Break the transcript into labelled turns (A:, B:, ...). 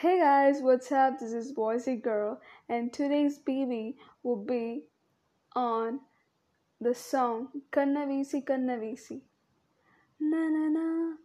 A: Hey guys, what's up? This is Voicy Girl, and today's BV will be on the song Kanna Veesi Kannavisi. Na na na